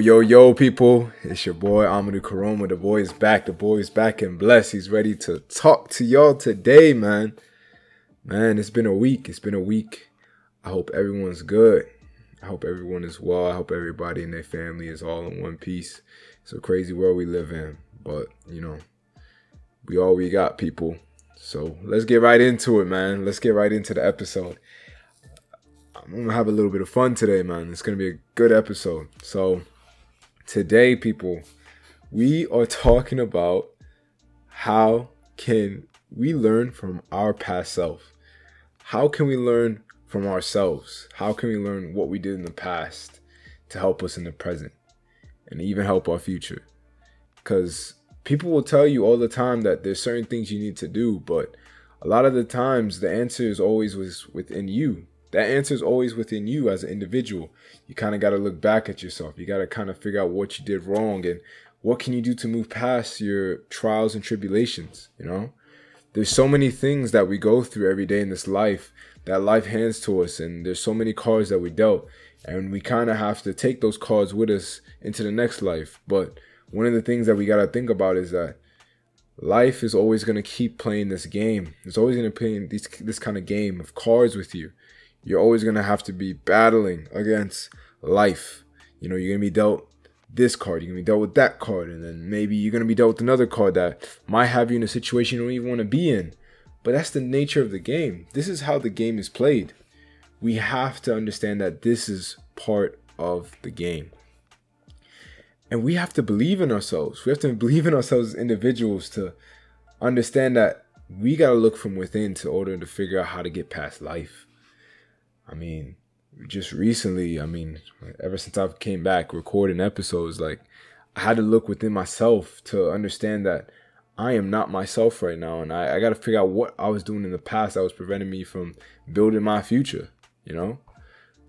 yo, yo, people. It's your boy Amadu Koroma. The boy is back. The boy is back and blessed. He's ready to talk to y'all today, man. Man, it's been a week. It's been a week. I hope everyone's good. I hope everyone is well. I hope everybody and their family is all in one piece. It's a crazy world we live in, but you know, we all we got, people. So let's get right into it, man. Let's get right into the episode. I'm gonna have a little bit of fun today, man. It's gonna be a good episode. So today, people, we are talking about how can we learn from our past self? How can we learn from ourselves? How can we learn what we did in the past to help us in the present and even help our future? Because people will tell you all the time that there's certain things you need to do, but a lot of the times the answer is always was within you. That answer is always within you as an individual. You kind of got to look back at yourself. You got to kind of figure out what you did wrong and what can you do to move past your trials and tribulations, you know? There's so many things that we go through every day in this life that life hands to us and there's so many cards that we dealt and we kind of have to take those cards with us into the next life. But one of the things that we got to think about is that life is always going to keep playing this game. It's always going to play this, this kind of game of cards with you. You're always going to have to be battling against life. You know, you're going to be dealt this card, you're going to be dealt with that card, and then maybe you're going to be dealt with another card that might have you in a situation you don't even want to be in. But that's the nature of the game. This is how the game is played. We have to understand that this is part of the game. And we have to believe in ourselves. We have to believe in ourselves as individuals to understand that we got to look from within to order to figure out how to get past life. I mean, just recently, I mean, ever since I came back recording episodes, like I had to look within myself to understand that I am not myself right now. And I, I got to figure out what I was doing in the past that was preventing me from building my future, you know?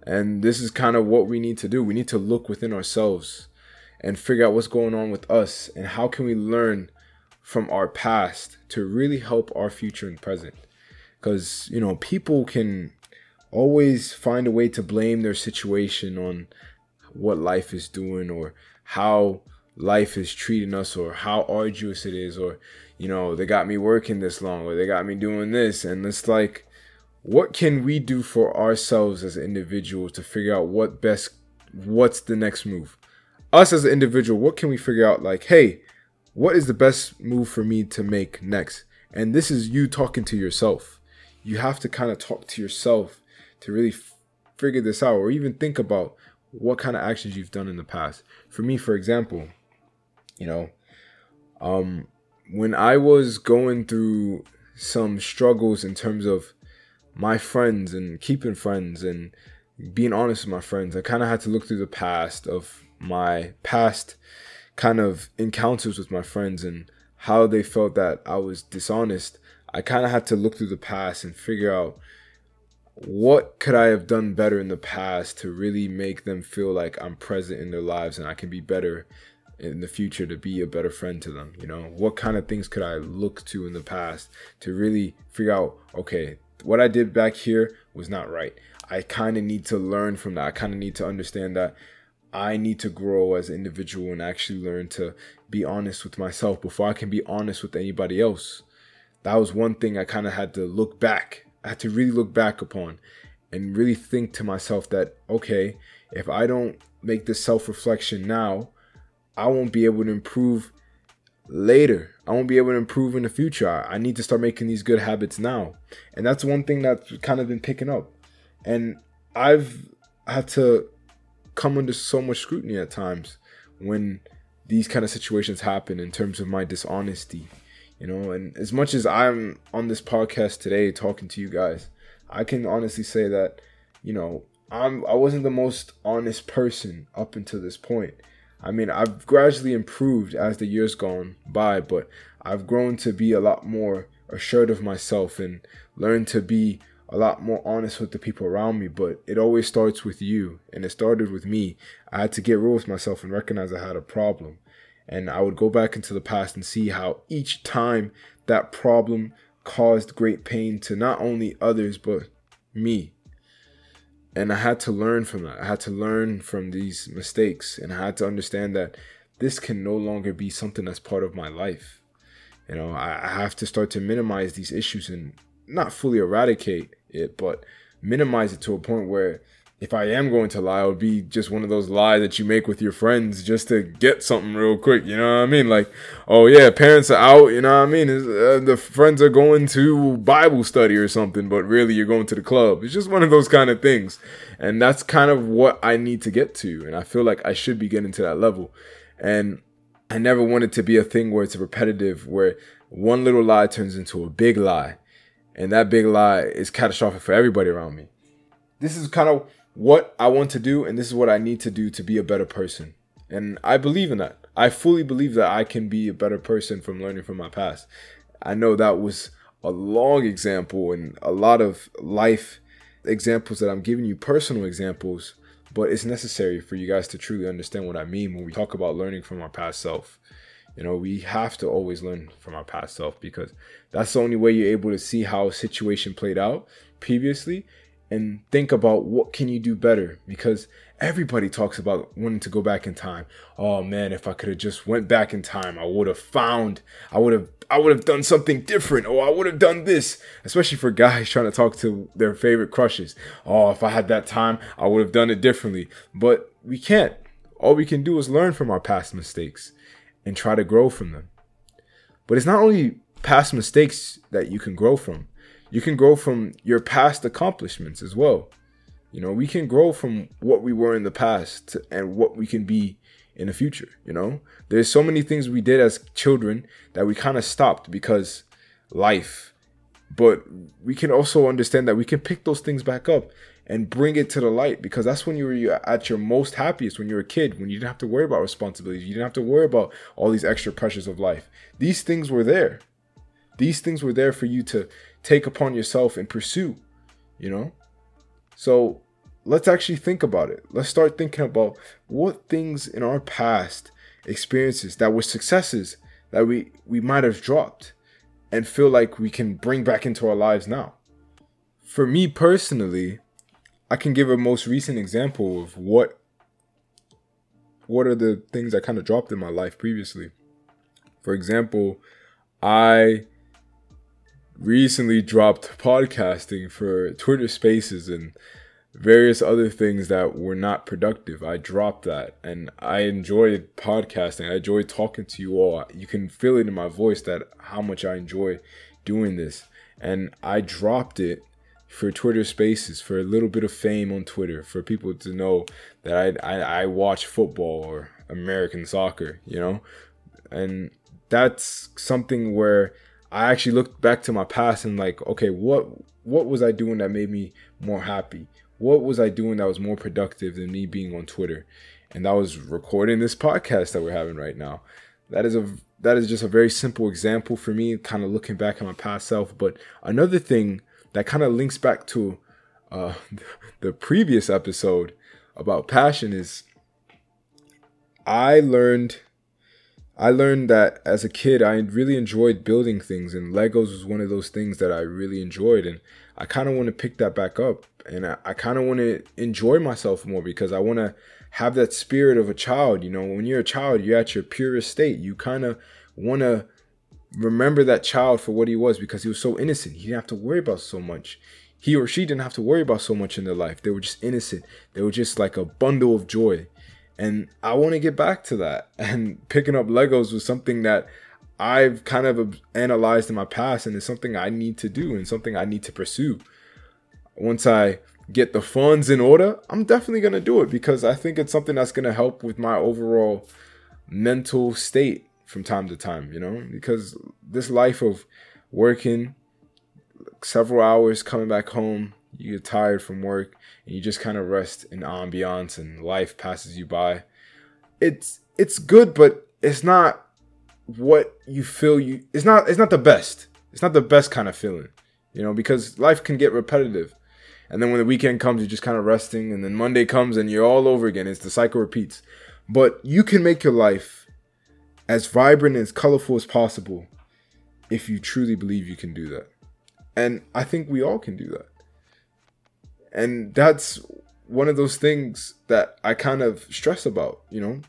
And this is kind of what we need to do. We need to look within ourselves and figure out what's going on with us and how can we learn from our past to really help our future and present because you know people can always find a way to blame their situation on what life is doing or how life is treating us or how arduous it is or you know they got me working this long or they got me doing this and it's like what can we do for ourselves as individuals to figure out what best what's the next move us as an individual, what can we figure out? Like, hey, what is the best move for me to make next? And this is you talking to yourself. You have to kind of talk to yourself to really f- figure this out, or even think about what kind of actions you've done in the past. For me, for example, you know, um, when I was going through some struggles in terms of my friends and keeping friends and being honest with my friends, I kind of had to look through the past of my past kind of encounters with my friends and how they felt that I was dishonest, I kind of had to look through the past and figure out what could I have done better in the past to really make them feel like I'm present in their lives and I can be better in the future to be a better friend to them, you know? What kind of things could I look to in the past to really figure out, okay, what I did back here was not right. I kind of need to learn from that. I kind of need to understand that I need to grow as an individual and actually learn to be honest with myself before I can be honest with anybody else. That was one thing I kind of had to look back. I had to really look back upon and really think to myself that, okay, if I don't make this self reflection now, I won't be able to improve later. I won't be able to improve in the future. I need to start making these good habits now. And that's one thing that's kind of been picking up. And I've had to come under so much scrutiny at times when these kind of situations happen in terms of my dishonesty you know and as much as i'm on this podcast today talking to you guys i can honestly say that you know i'm i wasn't the most honest person up until this point i mean i've gradually improved as the years gone by but i've grown to be a lot more assured of myself and learned to be a lot more honest with the people around me, but it always starts with you. And it started with me. I had to get real with myself and recognize I had a problem. And I would go back into the past and see how each time that problem caused great pain to not only others, but me. And I had to learn from that. I had to learn from these mistakes. And I had to understand that this can no longer be something that's part of my life. You know, I, have to start to minimize these issues and not fully eradicate it, but minimize it to a point where if I am going to lie, it would be just one of those lies that you make with your friends just to get something real quick. You know what I mean? Like, oh yeah, parents are out. You know what I mean? Uh, the friends are going to Bible study or something, but really you're going to the club. It's just one of those kind of things, and that's kind of what I need to get to. And I feel like I should be getting to that level. And I never want it to be a thing where it's repetitive, where one little lie turns into a big lie, and that big lie is catastrophic for everybody around me. This is kind of what I want to do and this is what I need to do to be a better person. And I believe in that. I fully believe that I can be a better person from learning from my past. I know that was a long example and a lot of life examples that I'm giving you, personal examples, but it's necessary for you guys to truly understand what I mean when we talk about learning from our past self. You know, we have to always learn from our past self because that's the only way you're able to see how a situation played out previously and think about what can you do better? Because everybody talks about wanting to go back in time. Oh man if i could have just went back in time i would have found i would have i would have done something different or i would have done this. Especially for guys trying to talk to their favorite crushes. Oh if i had that time i would have done it differently. But we can't. All we can do is learn from our past mistakes and try to grow from them. But it's not only past mistakes that you can grow from you can grow from your past accomplishments as well. You know, we can grow from what we were in the past and what we can be in the future. You know, there's so many things we did as children that we kind of stopped because life. But we can also understand that we can pick those things back up and bring it to the light because that's when you were at your most happiest when you were a kid, when you didn't have to worry about responsibilities, you didn't have to worry about all these extra pressures of life. These things were there. These things were there for you to take upon yourself and pursue, you know? So let's actually think about it. Let's start thinking about what things in our past experiences that were successes that we, we might have dropped and feel like we can bring back into our lives now. For me personally, I can give a most recent example of what what are the things I kind of dropped in my life previously. For example, I recently dropped podcasting for Twitter Spaces and various other things that were not productive. I dropped that and I enjoyed podcasting. I enjoy talking to you all. You can feel it in my voice that how much I enjoy doing this. And I dropped it for Twitter Spaces for a little bit of fame on Twitter for people to know that I I, I watch football or American soccer, you know, and that's something where I actually looked back to my past and like, okay, what what was I doing that made me more happy? What was I doing that was more productive than me being on Twitter? And that was recording this podcast that we're having right now. That is a that is just a very simple example for me, kind of looking back at my past self. But another thing that kind of links back to uh, the previous episode about passion is I learned I learned that as a kid, I really enjoyed building things, and Legos was one of those things that I really enjoyed. And I kind of want to pick that back up, and I, I kind of want to enjoy myself more because I want to have that spirit of a child. You know, when you're a child, you're at your purest state. You kind of want to remember that child for what he was because he was so innocent. He didn't have to worry about so much. He or she didn't have to worry about so much in their life. They were just innocent. They were just like a bundle of joy. And I want to get back to that. And picking up Legos was something that I've kind of analyzed in my past and it's something I need to do and something I need to pursue. Once I get the funds in order, I'm definitely going to do it because I think it's something that's going to help with my overall mental state from time to time, you know? Because this life of working several hours, coming back home, you get tired from work, and you just kind of rest in ambiance and life passes you by. It's it's good, but it's not what you feel you it's not it's not the best. It's not the best kind of feeling. You know, because life can get repetitive. And then when the weekend comes, you're just kind of resting, and then Monday comes and you're all over again. It's the cycle repeats. But you can make your life as vibrant and as colorful as possible if you truly believe you can do that. And I think we all can do that And that's one of those things that I kind of stress about, you know,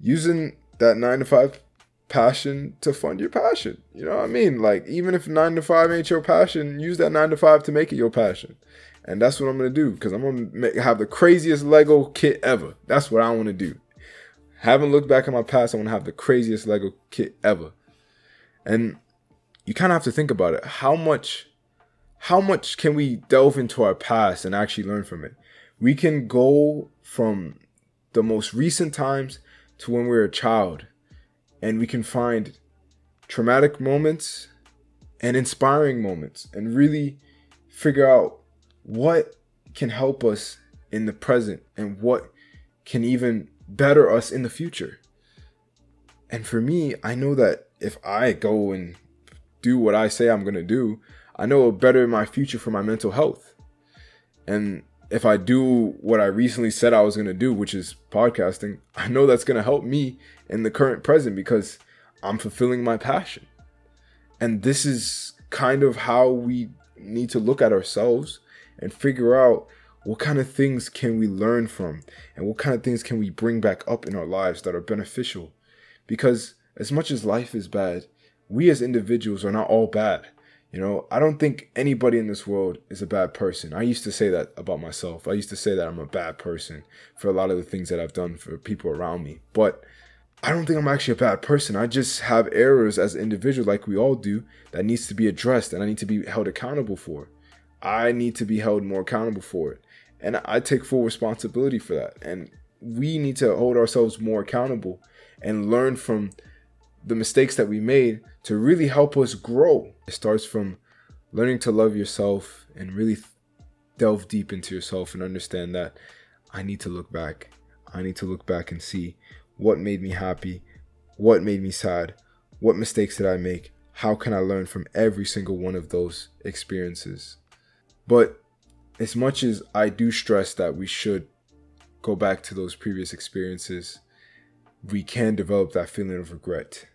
using that nine to five passion to fund your passion. You know what I mean? Like, even if nine to five ain't your passion, use that nine to five to make it your passion. And that's what I'm gonna do because I'm gonna make, have the craziest Lego kit ever. That's what I want to do. Haven't looked back at my past. I want to have the craziest Lego kit ever. And you kind of have to think about it. How much, how much can we delve into our past and actually learn from it? We can go from the most recent times to when we were a child, and we can find traumatic moments and inspiring moments, and really figure out what can help us in the present and what can even better us in the future. And for me, I know that if I go and do what I say I'm going to do, I know it'll better my future for my mental health. And if I do what I recently said I was going to do, which is podcasting, I know that's going to help me in the current present because I'm fulfilling my passion. And this is kind of how we need to look at ourselves and figure out what kind of things can we learn from and what kind of things can we bring back up in our lives that are beneficial because as much as life is bad we as individuals are not all bad you know i don't think anybody in this world is a bad person i used to say that about myself i used to say that i'm a bad person for a lot of the things that i've done for people around me but I don't think I'm actually a bad person. I just have errors as an individual, like we all do, that needs to be addressed and I need to be held accountable for. I need to be held more accountable for it. And I take full responsibility for that. And we need to hold ourselves more accountable and learn from the mistakes that we made to really help us grow. It starts from learning to love yourself and really delve deep into yourself and understand that I need to look back. I need to look back and see what made me happy, what made me sad, what mistakes did I make, how can I learn from every single one of those experiences. But as much as I do stress that we should go back to those previous experiences, we can develop that feeling of regret.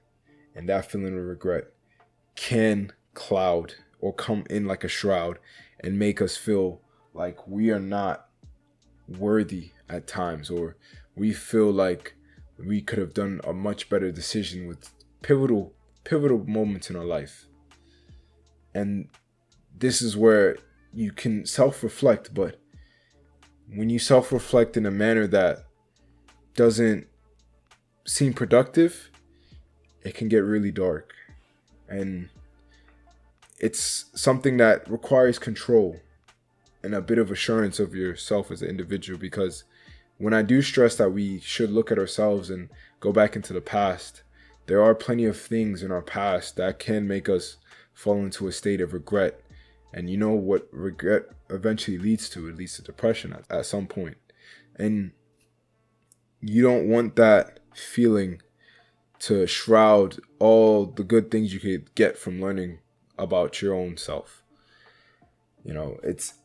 And that feeling of regret can cloud or come in like a shroud and make us feel like we are not worthy at times or we feel like we could have done a much better decision with pivotal pivotal moments in our life. And this is where you can self reflect, but when you self reflect in a manner that doesn't seem productive, it can get really dark. And it's something that requires control and a bit of assurance of yourself as an individual because when I do stress that we should look at ourselves and go back into the past, there are plenty of things in our past that can make us fall into a state of regret and you know what regret eventually leads to? It leads to depression at, at some point. And you don't want that feeling to shroud all the good things you could get from learning about your own self. You know, it's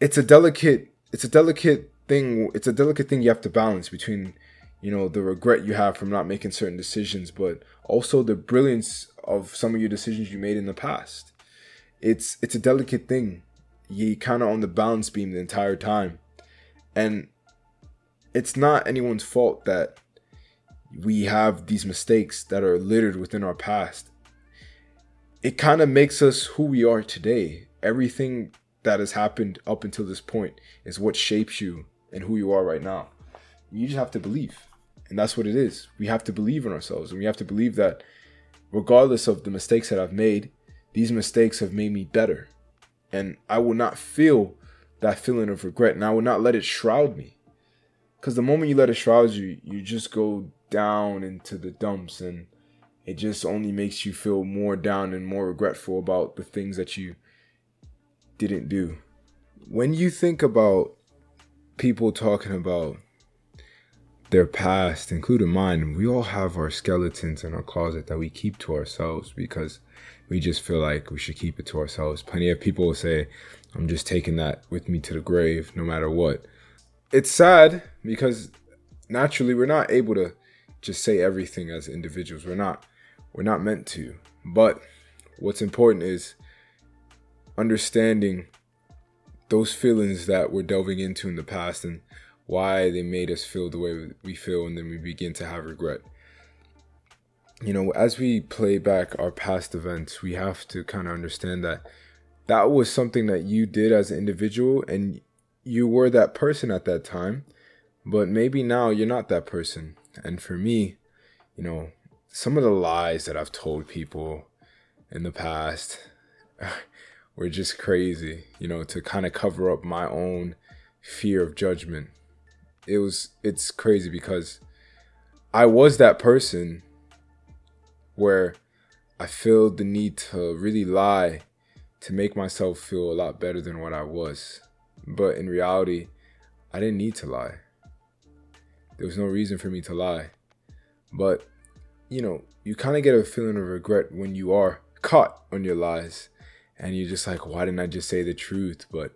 it's a delicate it's a delicate thing it's a delicate thing you have to balance between you know the regret you have from not making certain decisions but also the brilliance of some of your decisions you made in the past it's it's a delicate thing. You kind of on the balance beam the entire time, and it's not anyone's fault that we have these mistakes that are littered within our past. It kind of makes us who we are today. Everything that has happened up until this point is what shapes you and who you are right now. You just have to believe. And that's what it is. We have to believe in ourselves. And we have to believe that regardless of the mistakes that I've made, these mistakes have made me better. And I will not feel that feeling of regret and I will not let it shroud me. Because the moment you let it shroud you, you just go down into the dumps and it just only makes you feel more down and more regretful about the things that you didn't do. When you think about people talking about their past, including mine, we all have our skeletons in our closet that we keep to ourselves because we just feel like we should keep it to ourselves. Plenty of people will say, I'm just taking that with me to the grave no matter what. It's sad because naturally we're not able to just say everything as individuals. We're not we're not meant to. But what's important is understanding those feelings that we're delving into in the past and why they made us feel the way we feel, and then we begin to have regret. You know, as we play back our past events, we have to kind of understand that that was something that you did as an individual and you were that person at that time, but maybe now you're not that person. And for me, you know, some of the lies that I've told people in the past were just crazy, you know, to kind of cover up my own fear of judgment. It was it's crazy because I was that person where I feel the need to really lie to make myself feel a lot better than what I was. But in reality, I didn't need to lie. There was no reason for me to lie. But, you know, you kind of get a feeling of regret when you are caught on your lies. And you're just like, why didn't I just say the truth? But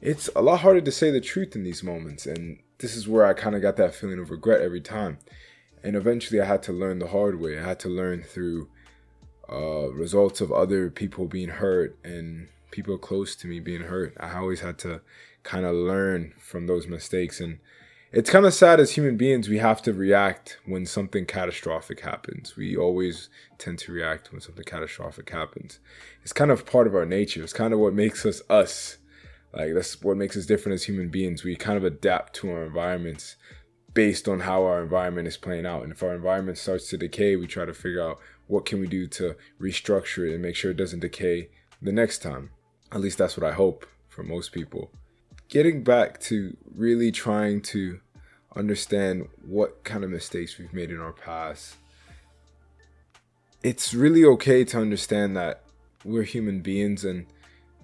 it's a lot harder to say the truth in these moments. And this is where I kind of got that feeling of regret every time. And eventually I had to learn the hard way. I had to learn through uh, results of other people being hurt and people close to me being hurt. I always had to kind of learn from those mistakes. And it's kind of sad as human beings, we have to react when something catastrophic happens. We always tend to react when something catastrophic happens. It's kind of part of our nature. It's kind of what makes us us. Like, that's what makes us different as human beings. We kind of adapt to our environments based on how our environment is playing out. And if our environment starts to decay, we try to figure out what can we do to restructure it and make sure it doesn't decay the next time. At least that's what I hope for most people. Getting back to really trying to understand what kind of mistakes we've made in our past. It's really okay to understand that we're human beings and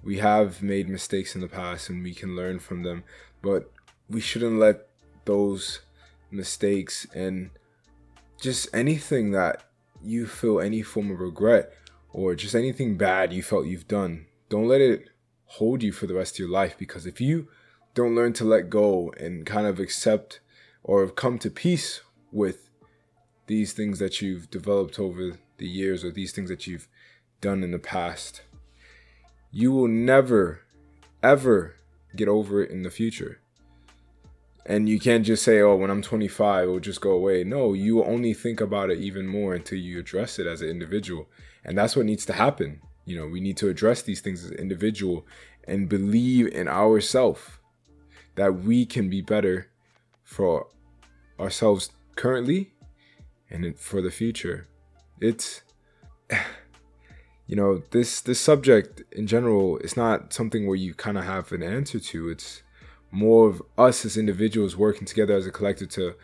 we have made mistakes in the past and we can learn from them, but we shouldn't let those mistakes and just anything that you feel any form of regret or just anything bad you felt you've done, don't let it hold you for the rest of your life because if you don't learn to let go and kind of accept or come to peace with these things that you've developed over the years or these things that you've done in the past, you will never, ever get over it in the future. And you can't just say, oh, when I'm 25, it'll just go away. No, you only think about it even more until you address it as an individual. And that's what needs to happen. You know, we need to address these things as an individual and believe in ourselves that we can be better for ourselves currently and for the future. It's you know, this this subject in general is not something where you kind of have an answer to. It's more of us as individuals working together as a collective to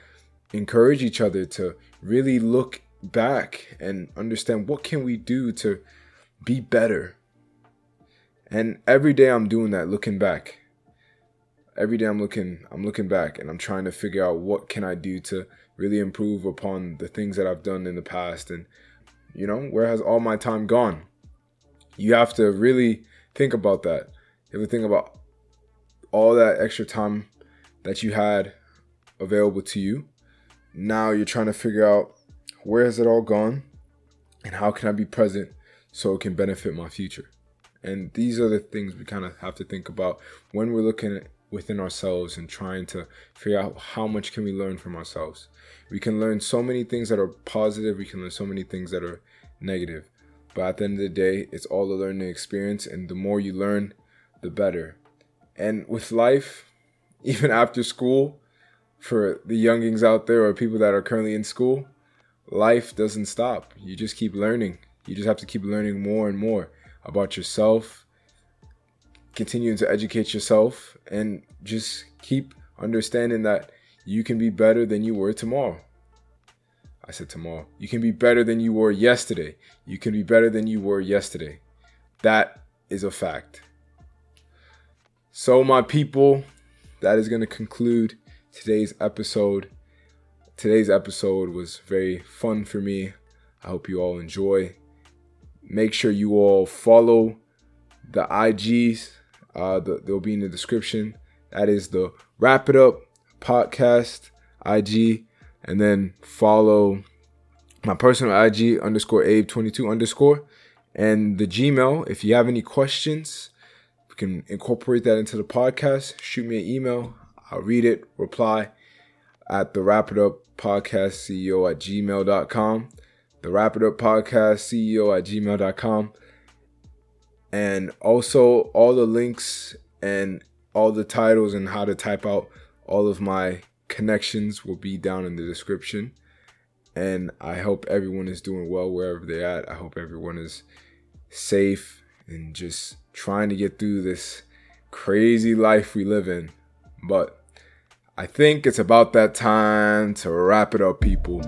encourage each other to really look back and understand what can we do to be better. And every day I'm doing that, looking back every day I'm looking I'm looking back and I'm trying to figure out what can I do to really improve upon the things that I've done in the past. And you know where has all my time gone? You have to really think about that. You have to think about all that extra time that you had available to you. Now you're trying to figure out where has it all gone and how can I be present so it can benefit my future? And these are the things we kind of have to think about when we're looking at within ourselves and trying to figure out how much can we learn from ourselves. We can learn so many things that are positive, we can learn so many things that are negative. But at the end of the day, it's all a learning experience and the more you learn, the better. And with life, even after school, for the youngings out there or people that are currently in school, life doesn't stop. You just keep learning. You just have to keep learning more and more about yourself, continuing to educate yourself and just keep understanding that you can be better than you were tomorrow. I said tomorrow. You can be better than you were yesterday. You can be better than you were yesterday. That is a fact. So, my people, that is going to conclude today's episode. Today's episode was very fun for me. I hope you all enjoy. Make sure you all follow the IGs uh, the, they'll be in the description. That is the Wrap It Up podcast IG, and then follow my personal IG underscore Abe22 underscore, and the Gmail. If you have any questions, we can incorporate that into the podcast. Shoot me an email. I'll read it, reply at the Wrap It Up Podcast CEO at gmail.com. The Wrap It Up Podcast CEO at gmail.com. And also all the links and all the titles and how to type out all of my connections will be down in the description. And I hope everyone is doing well wherever they're at. I hope everyone is safe and just trying to get through this crazy life we live in. But I think it's about that time to wrap it up, people.